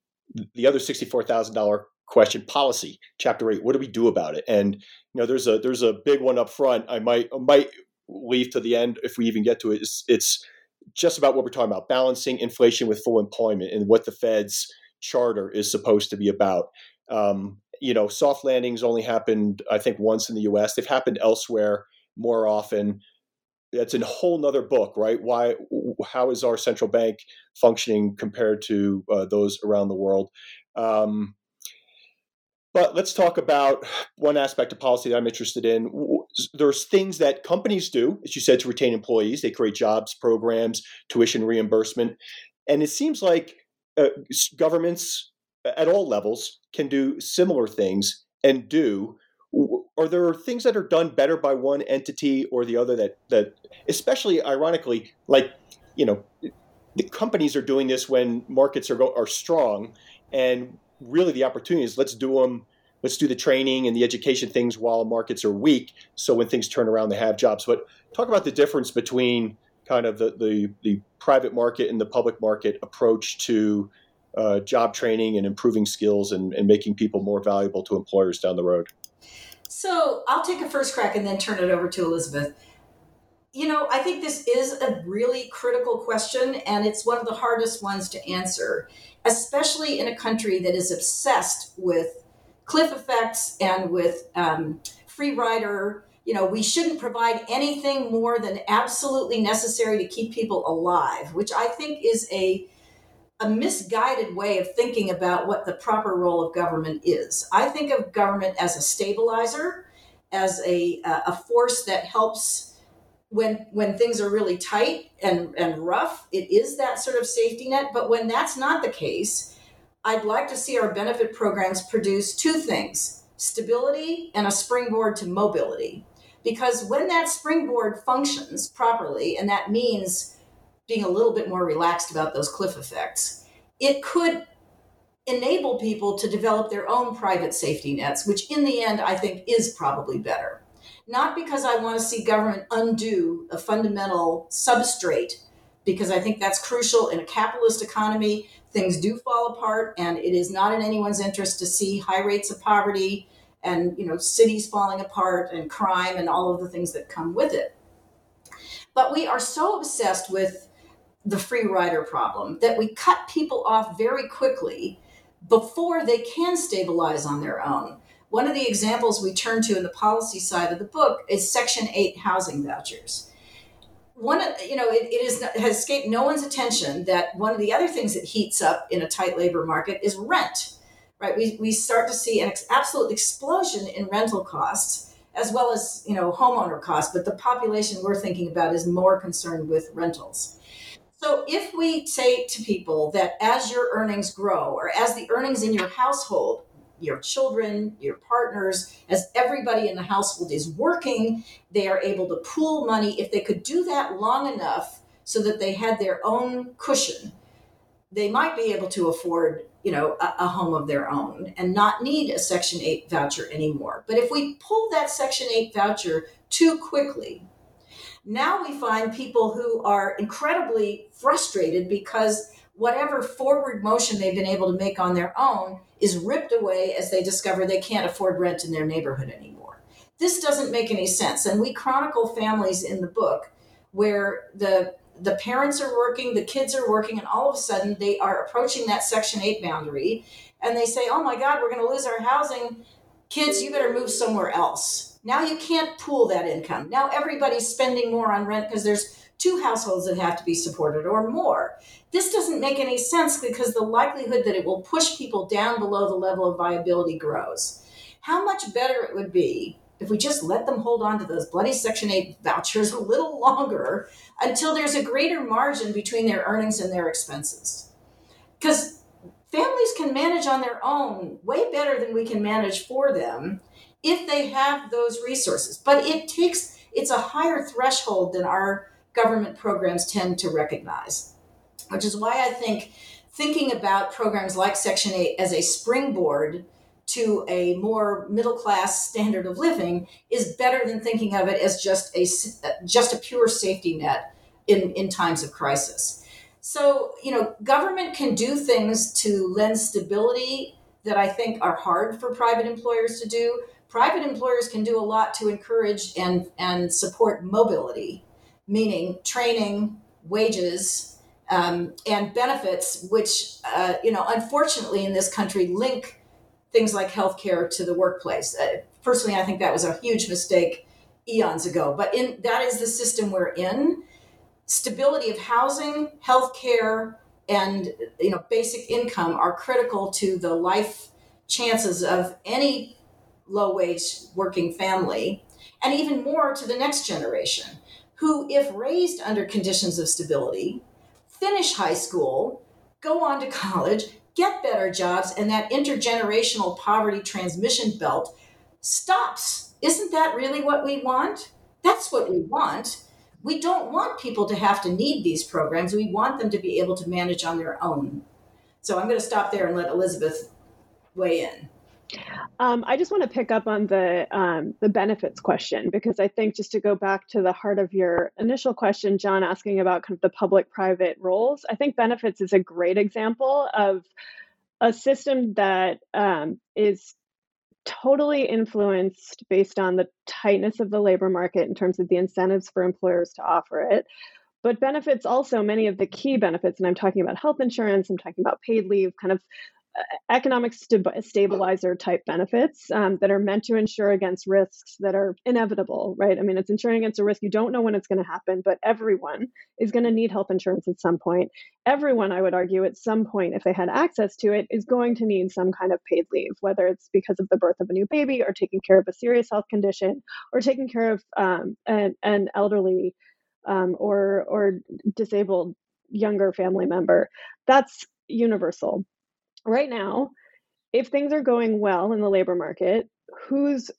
the other sixty-four thousand dollar question policy chapter 8 what do we do about it? And you know there's a there's a big one up front. I might I might leave to the end if we even get to it. It's, it's just about what we're talking about balancing inflation with full employment and what the fed's charter is supposed to be about. Um, you know soft landings only happened i think once in the us they've happened elsewhere more often that's a whole nother book, right? Why? How is our central bank functioning compared to uh, those around the world? Um, but let's talk about one aspect of policy that I'm interested in. There's things that companies do, as you said, to retain employees. They create jobs programs, tuition reimbursement, and it seems like uh, governments at all levels can do similar things and do are there things that are done better by one entity or the other that that especially ironically like you know the companies are doing this when markets are go, are strong and really the opportunity is let's do them let's do the training and the education things while markets are weak so when things turn around they have jobs. But talk about the difference between kind of the the, the private market and the public market approach to uh, job training and improving skills and, and making people more valuable to employers down the road so I'll take a first crack and then turn it over to Elisabeth. You know, I think this is a really critical question, and it's one of the hardest ones to answer, especially in a country that is obsessed with cliff effects and with um, free rider. You know, we shouldn't provide anything more than absolutely necessary to keep people alive, which I think is a a misguided way of thinking about what the proper role of government is. I think of government as a stabilizer, as a, a force that helps when when things are really tight and and rough it is that sort of safety net but when that's not the case i'd like to see our benefit programs produce two things stability and a springboard to mobility because when that springboard functions properly and that means being a little bit more relaxed about those cliff effects it could enable people to develop their own private safety nets which in the end i think is probably better not because I want to see government undo a fundamental substrate, because I think that's crucial in a capitalist economy. Things do fall apart, and it is not in anyone's interest to see high rates of poverty and you know cities falling apart and crime and all of the things that come with it. But we are so obsessed with the free rider problem that we cut people off very quickly before they can stabilize on their own. One of the examples we turn to in the policy side of the book is Section 8 housing vouchers. One, you know, it, it is, has escaped no one's attention that one of the other things that heats up in a tight labor market is rent, right? We, we start to see an absolute explosion in rental costs as well as, you know, homeowner costs, but the population we're thinking about is more concerned with rentals. So if we say to people that as your earnings grow or as the earnings in your household your children, your partners, as everybody in the household is working, they are able to pool money. If they could do that long enough so that they had their own cushion, they might be able to afford, you know, a, a home of their own and not need a Section 8 voucher anymore. But if we pull that Section 8 voucher too quickly, now we find people who are incredibly frustrated because whatever forward motion they've been able to make on their own is ripped away as they discover they can't afford rent in their neighborhood anymore. This doesn't make any sense. And we chronicle families in the book where the the parents are working, the kids are working, and all of a sudden they are approaching that Section 8 boundary and they say, Oh my God, we're going to lose our housing. Kids, you better move somewhere else. Now you can't pool that income. Now everybody's spending more on rent because there's two households that have to be supported or more. This doesn't make any sense because the likelihood that it will push people down below the level of viability grows. How much better it would be if we just let them hold on to those bloody Section 8 vouchers a little longer until there's a greater margin between their earnings and their expenses. Because families can manage on their own way better than we can manage for them if they have those resources. But it takes, it's a higher threshold than our government programs tend to recognize which is why I think thinking about programs like Section 8 as a springboard to a more middle class standard of living is better than thinking of it as just a just a pure safety net in, in times of crisis. So, you know, government can do things to lend stability that I think are hard for private employers to do. Private employers can do a lot to encourage and, and support mobility, meaning training, wages, um, and benefits, which, uh, you know, unfortunately in this country link things like healthcare to the workplace. Uh, personally, I think that was a huge mistake eons ago. But in that is the system we're in. Stability of housing, healthcare, and you know basic income are critical to the life chances of any low wage working family, and even more to the next generation, who, if raised under conditions of stability, finish high school, go on to college, get better jobs, and that intergenerational poverty transmission belt stops. Isn't that really what we want? That's what we want. We don't want people to have to need these programs. We want them to be able to manage on their own. So I'm going to stop there and let Elisabeth weigh in. Um, I just want to pick up on the um, the benefits question because I think just to go back to the heart of your initial question, John, asking about kind of the public-private roles, I think benefits is a great example of a system that um, is totally influenced based on the tightness of the labor market in terms of the incentives for employers to offer it. But benefits also many of the key benefits, and I'm talking about health insurance, I'm talking about paid leave, kind of economic st- stabilizer type benefits um, that are meant to insure against risks that are inevitable, right? I mean, it's insuring against a risk you don't know when it's going to happen, but everyone is going to need health insurance at some point. Everyone, I would argue, at some point, if they had access to it, is going to need some kind of paid leave, whether it's because of the birth of a new baby or taking care of a serious health condition or taking care of um, an, an elderly um, or or disabled younger family member. That's universal. Right now, if things are going well in the labor market, whose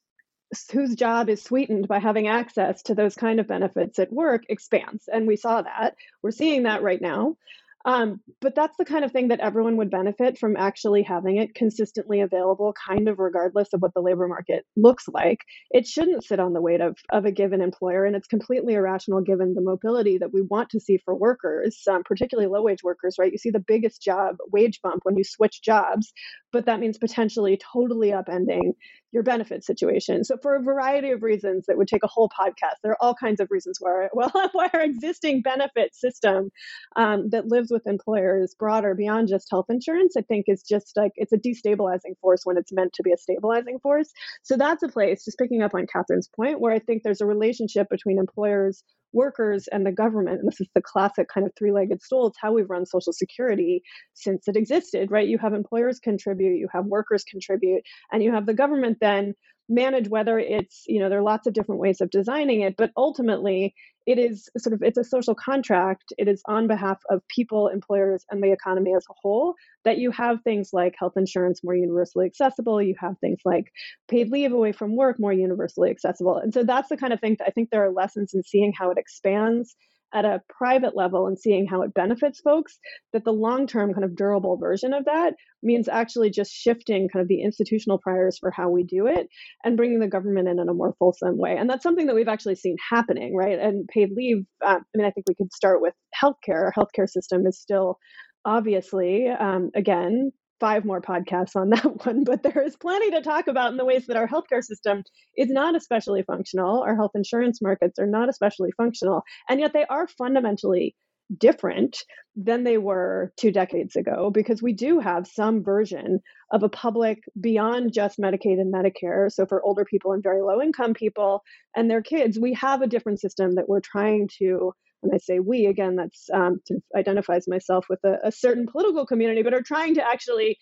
whose job is sweetened by having access to those kind of benefits at work expands. And we saw that. We're seeing that right now. Um, but that's the kind of thing that everyone would benefit from actually having it consistently available, kind of regardless of what the labor market looks like. It shouldn't sit on the weight of, of a given employer, and it's completely irrational given the mobility that we want to see for workers, um, particularly low wage workers, right? You see the biggest job wage bump when you switch jobs, but that means potentially totally upending your benefit situation. So for a variety of reasons that would take a whole podcast, there are all kinds of reasons why well why our existing benefit system um, that lives with employers broader beyond just health insurance, I think is just like it's a destabilizing force when it's meant to be a stabilizing force. So that's a place, just picking up on Katherine's point, where I think there's a relationship between employers workers and the government. And this is the classic kind of three legged stool. It's how we've run Social Security since it existed, right? You have employers contribute, you have workers contribute, and you have the government then manage whether it's, you know, there are lots of different ways of designing it, but ultimately it is sort of it's a social contract. It is on behalf of people employers and the economy as a whole that you have things like health insurance more universally accessible. You have things like paid leave away from work more universally accessible. And so that's the kind of thing that i think there are lessons in seeing how it expands at a private level and seeing how it benefits folks, that the long term kind of durable version of that means actually just shifting kind of the institutional priors for how we do it and bringing the government in in a more fulsome way. And that's something that we've actually seen happening, right? And paid leave, uh, I mean, I think we could start with healthcare. Our healthcare system is still obviously, um, again, five more podcasts on that one, but there is plenty to talk about in the ways that our healthcare system is not especially functional. Our health insurance markets are not especially functional, and yet they are fundamentally different than they were two decades ago because we do have some version of a public beyond just Medicaid and Medicare. So, for older people and very low income people and their kids, we have a different system that we're trying to and I say we again, that's um, identifies myself with a, a, certain political community, but are trying to actually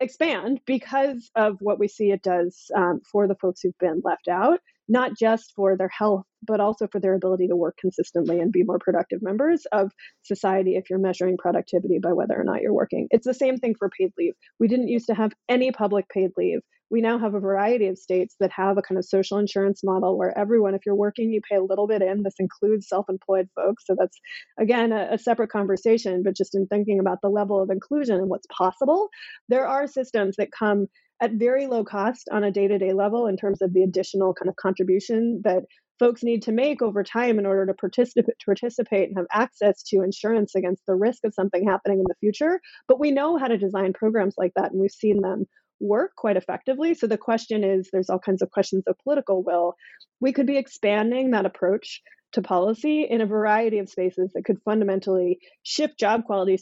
expand because of what we see it does um, for the folks who've been left out, not just for their health, but also for their ability to work consistently and be more productive members of society if you're measuring productivity by whether or not you're working. It's the same thing for paid leave. We didn't used to have any public paid leave we now have a variety of states that have a kind of social insurance model where everyone, if you're working, you pay a little bit in. This includes self employed folks. So that's, again, a, a, separate conversation. But just in thinking about the level of inclusion and what's possible, there are systems that come at very low cost on a day to day level in terms of the additional kind of contribution that folks need to make over time in order to participate, to participate and have access to insurance against the risk of something happening in the future. But we know how to design programs like that, and we've seen them work quite effectively. So the question is there's all kinds of questions of political will. We could be expanding that approach to policy in a variety of spaces that could fundamentally shift job quality,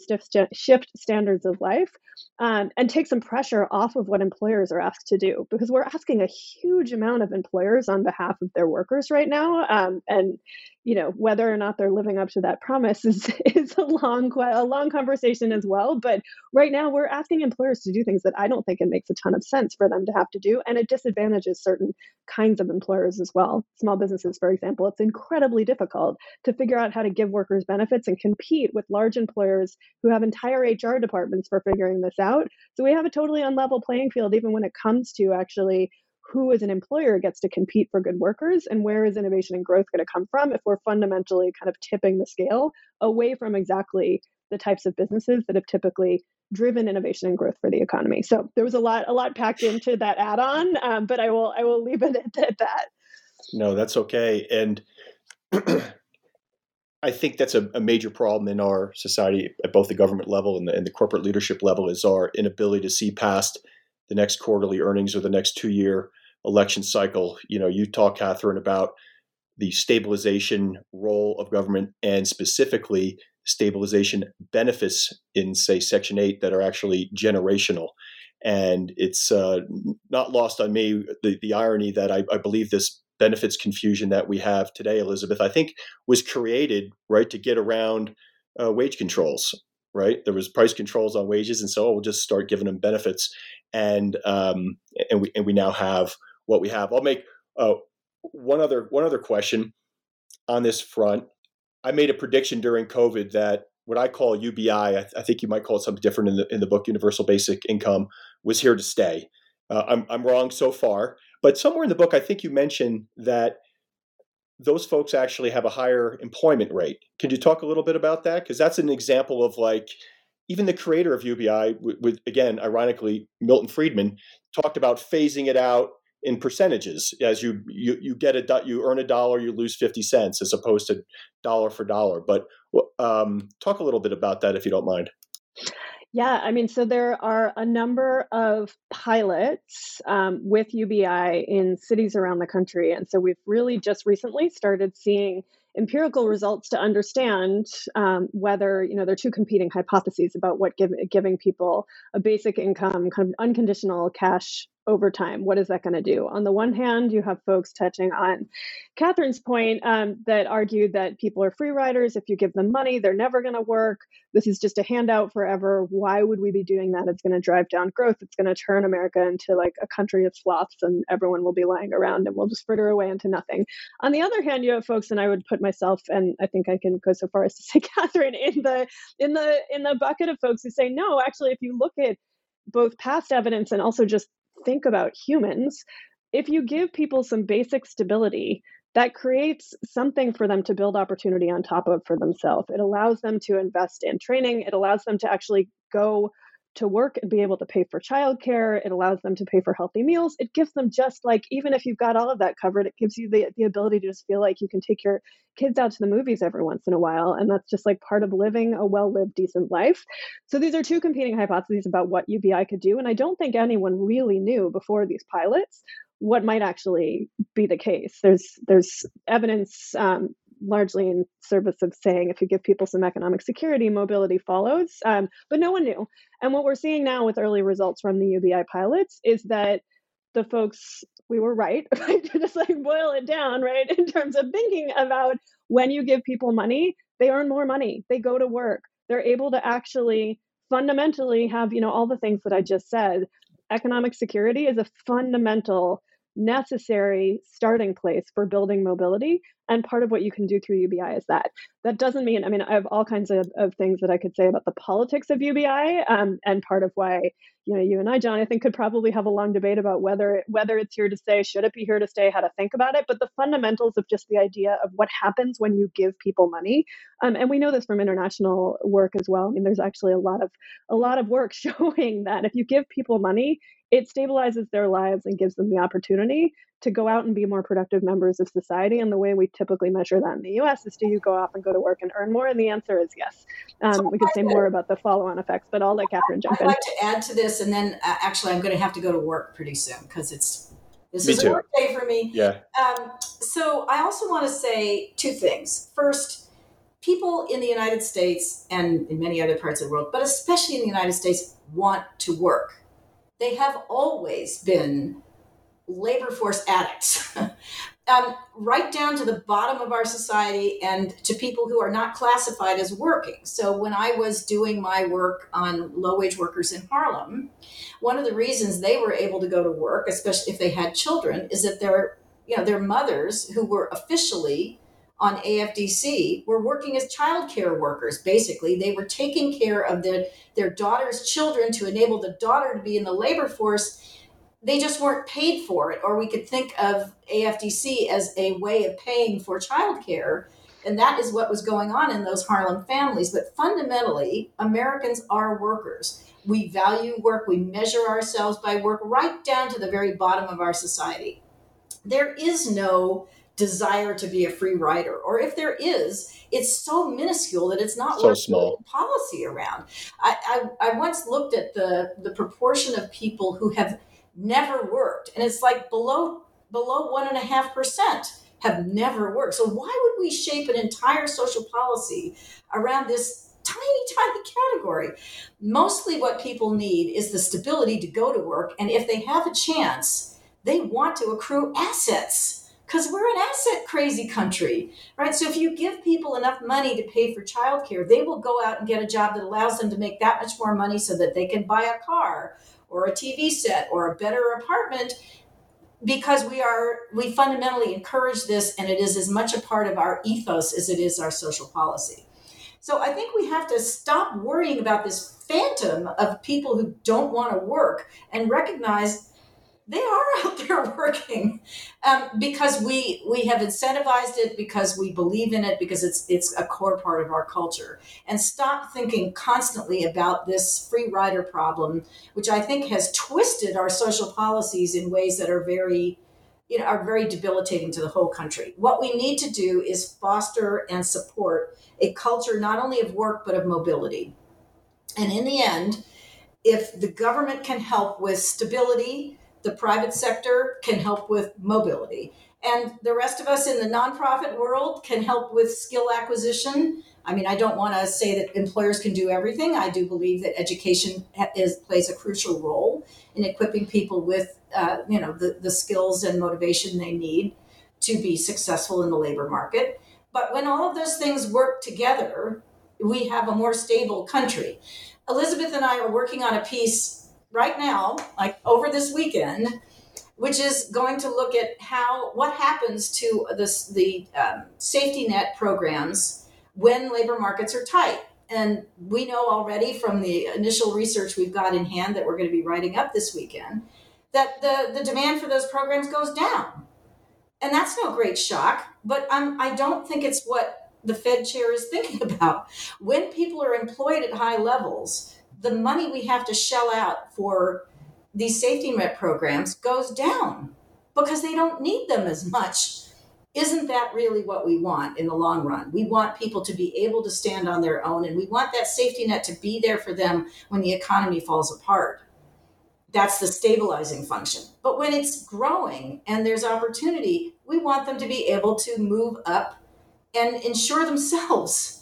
shift standards of life, um, and take some pressure off of what employers are asked to do. Because we're asking a huge amount of employers on behalf of their workers right now, um, and you know whether or not they're living up to that promise is is a long a long conversation as well but right now we're asking employers to do things that i don't think it makes a ton of sense for them to have to do and it disadvantages certain kinds of employers as well small businesses for example it's incredibly difficult to figure out how to give workers benefits and compete with large employers who have entire hr departments for figuring this out. So we have a totally unlevel playing field even when it comes to actually who as an employer gets to compete for good workers and where is innovation and growth going to come from if we're fundamentally kind of tipping the scale away from exactly the types of businesses that have typically driven innovation and growth for the economy. So there was a lot a lot packed into that add-on um, but i will i will leave it at that. No that's okay. And I think that's a, a, major problem in our society at both the government level and the, and the corporate leadership level is our inability to see past the next quarterly earnings or the next two year election cycle. You know, you talk, Katherine, about the stabilization role of government and specifically stabilization benefits in, say, Section 8 that are actually generational. And it's uh, not lost on me the, the irony that I, I believe this benefits confusion that we have today, Elisabeth, I think was created right to get around uh, wage controls. Right, there was price controls on wages, and so we'll just start giving them benefits, and um, and we and we now have what we have. I'll make uh, one other one other question on this front. I made a prediction during COVID that what I call UBI, I, th- I, think you might call it something different in the in the book, Universal Basic Income, was here to stay. Uh, I'm I'm wrong so far, but somewhere in the book, I think you mentioned that those folks actually have a higher employment rate. Can you talk a little bit about that? Because that's an example of like even the creator of UBI, with, with again, ironically, Milton Friedman talked about phasing it out in percentages as you you you get a you earn a dollar you lose 50 cents as opposed to dollar for dollar but um, talk a little bit about that if you don't mind yeah, I mean, so there are a number of pilots um, with UBI in cities around the country. And so we've really just recently started seeing empirical results to understand um, whether, you know, there are two competing hypotheses about what give, giving people a basic income, kind of unconditional cash over time. What is that going to do? On the one hand, you have folks touching on Katherine's point um, that argued that people are free riders. If you give them money, they're never going to work. This is just a handout forever. Why would we be doing that? It's going to drive down growth. It's going to turn America into like a country of sloths, and everyone will be lying around and we'll just fritter away into nothing. On the other hand, you have folks, and I would put myself, and I think I can go so far as to say Katherine in the in the in the bucket of folks who say no. Actually, if you look at both past evidence and also just think about humans, if you give people some basic stability, that creates something for them to build opportunity on top of for themselves. It allows them to invest in training. It allows them to actually go to work and be able to pay for childcare. It allows them to pay for healthy meals. It gives them just like, even if you've got all of that covered, it gives you the, the ability to just feel like you can take your kids out to the movies every once in a while. And that's just like part of living a well lived, decent life. So these are two competing hypotheses about what UBI could do. And I don't think anyone really knew before these pilots what might actually be the case. There's there's evidence um, largely in service of saying if you give people some economic security, mobility follows. Um, but no one knew. And what we're seeing now with early results from the UBI pilots is that the folks we were right, right to just like boil it down, right, in terms of thinking about when you give people money, they earn more money, they go to work, they're able to actually fundamentally have you know all the things that I just said. Economic security is a fundamental necessary starting place for building mobility. And part of what you can do through UBI is that. That doesn't mean, I mean, I have all kinds of, of things that I could say about the politics of UBI. Um, and part of why, you know, you and I, John, I think could probably have a long debate about whether whether it's here to stay, should it be here to stay, how to think about it. But the fundamentals of just the idea of what happens when you give people money. Um, and we know this from international work as well. I mean, there's actually a lot of a lot of work showing that if you give people money, it stabilizes their lives and gives them the opportunity to go out and be more productive members of society. And the way we typically measure that in the US is do you go off and go to work and earn more? And the answer is yes. Um, so we could say more about the follow on effects, but I'll let Katherine jump I'd in. I'd like to add to this, and then uh, actually, I'm going to have to go to work pretty soon because it's this me is too. a work day for me. Yeah. Um, so I also want to say two things. First, people in the United States and in many other parts of the world, but especially in the United States, want to work they have always been labor force addicts. um, right down to the bottom of our society and to people who are not classified as working. So, when I was doing my work on low wage workers in Harlem, one of the reasons they were able to go to work, especially if they had children, is that their you know their mothers who were officially on AFDC were working as child care workers. Basically, they were taking care of their, their daughter's children to enable the daughter to be in the labor force. They just weren't paid for it. Or we could think of AFDC as a way of paying for childcare. And that is what was going on in those Harlem families. But fundamentally, Americans are workers. We value work, we measure ourselves by work, right down to the very bottom of our society. There is no desire to be a free rider, or if there is, it's so minuscule that it's not so worth small policy around. I, I, I once looked at the the proportion of people who have never worked, and it's like below below one and a half percent have never worked. So why would we shape an entire social policy around this tiny, tiny category. Mostly what people need is the stability to go to work. And if they have a chance, they want to accrue assets because we're an asset crazy country, right? So if you give people enough money to pay for childcare, they will go out and get a job that allows them to make that much more money so that they can buy a car or a TV set or a better apartment because we are we fundamentally encourage this and it is as much a part of our ethos as it is our social policy. So I think we have to stop worrying about this phantom of people who don't want to work and recognize they are out there working um, because we we have incentivized it because we believe in it because it's it's a core part of our culture. And stop thinking constantly about this free rider problem which i think has twisted our social policies in ways that are very you know are very debilitating to the whole country. What we need to do is foster and support a culture not only of work but of mobility. And in the end if the government can help with stability the private sector can help with mobility. And the rest of us in the nonprofit world can help with skill acquisition. I mean, I don't want to say that employers can do everything. I do believe that education is, plays a crucial role in equipping people with, uh, you know, the, the skills and motivation they need to be successful in the labor market. But when all of those things work together, we have a more stable country. Elisabeth and I are working on a piece right now, like over this weekend, which is going to look at how what happens to this, the um, safety net programs when labor markets are tight. And we know already from the initial research we've got in hand that we're going to be writing up this weekend that the, the demand for those programs goes down. And that's no great shock, but I'm, I don't think it's what the Fed chair is thinking about. When people are employed at high levels, the money we have to shell out for these safety net programs goes down because they don't need them as much. Isn't that really what we want in the long run? We want people to be able to stand on their own and we want that safety net to be there for them when the economy falls apart. That's the stabilizing function. But when it's growing and there's opportunity, we want them to be able to move up and ensure themselves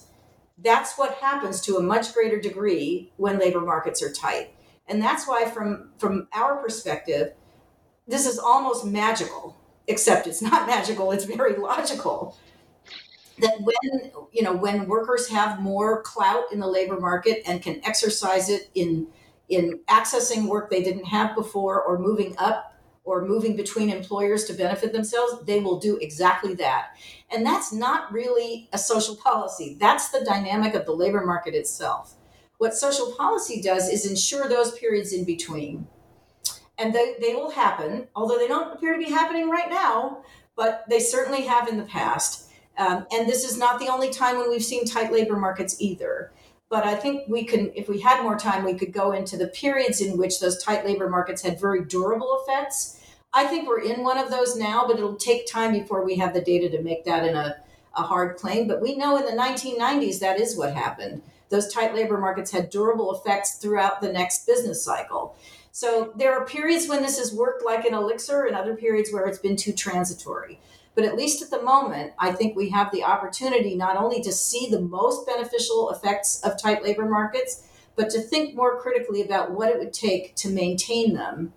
that's what happens to a much greater degree when labor markets are tight. And that's why, from, from our perspective, this is almost magical, except it's not magical, it's very logical. That when you know when workers have more clout in the labor market and can exercise it in in accessing work they didn't have before or moving up or moving between employers to benefit themselves, they will do exactly that. And that's not really a social policy, that's the dynamic of the labor market itself. What social policy does is ensure those periods in between. And they, they will happen, although they don't appear to be happening right now, but they certainly have in the past. Um, and this is not the only time when we've seen tight labor markets either but I think we can, if we had more time, we could go into the periods in which those tight labor markets had very durable effects I think we're in one of those now, but it'll take time before we have the data to make that in a, a hard claim. But we know in the 1990s that is what happened. Those tight labor markets had durable effects throughout the next business cycle. So there are periods when this has worked like an elixir and other periods where it's been too transitory. But at least at the moment, I think we have the opportunity not only to see the most beneficial effects of tight labor markets, but to think more critically about what it would take to maintain them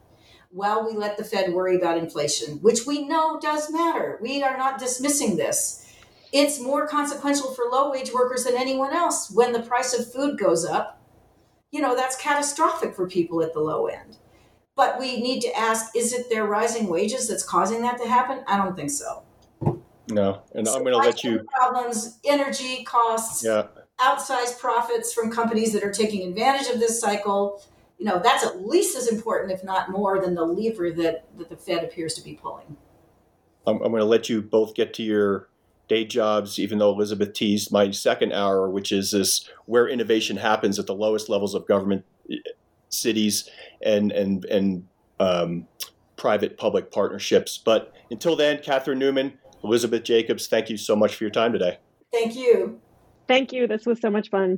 while we let the Fed worry about inflation, which we know does matter. We are not dismissing this. It's more consequential for low wage workers than anyone else when the price of food goes up. You know, that's catastrophic for people at the low end. But we need to ask is it their rising wages that's causing that to happen? I don't think so. No, and so I'm going to let you problems, energy costs, yeah. outsized profits from companies that are taking advantage of this cycle you know, that's at least as important, if not more, than the lever that, that the Fed appears to be pulling. I'm, I'm going to let you both get to your day jobs, even though Elisabeth teased my second hour, which is this where innovation happens at the lowest levels of government eh, cities and and and um, private public partnerships. But until then, Katherine Newman, Elisabeth Jacobs, thank you so much for your time today. Thank you. Thank you. This was so much fun.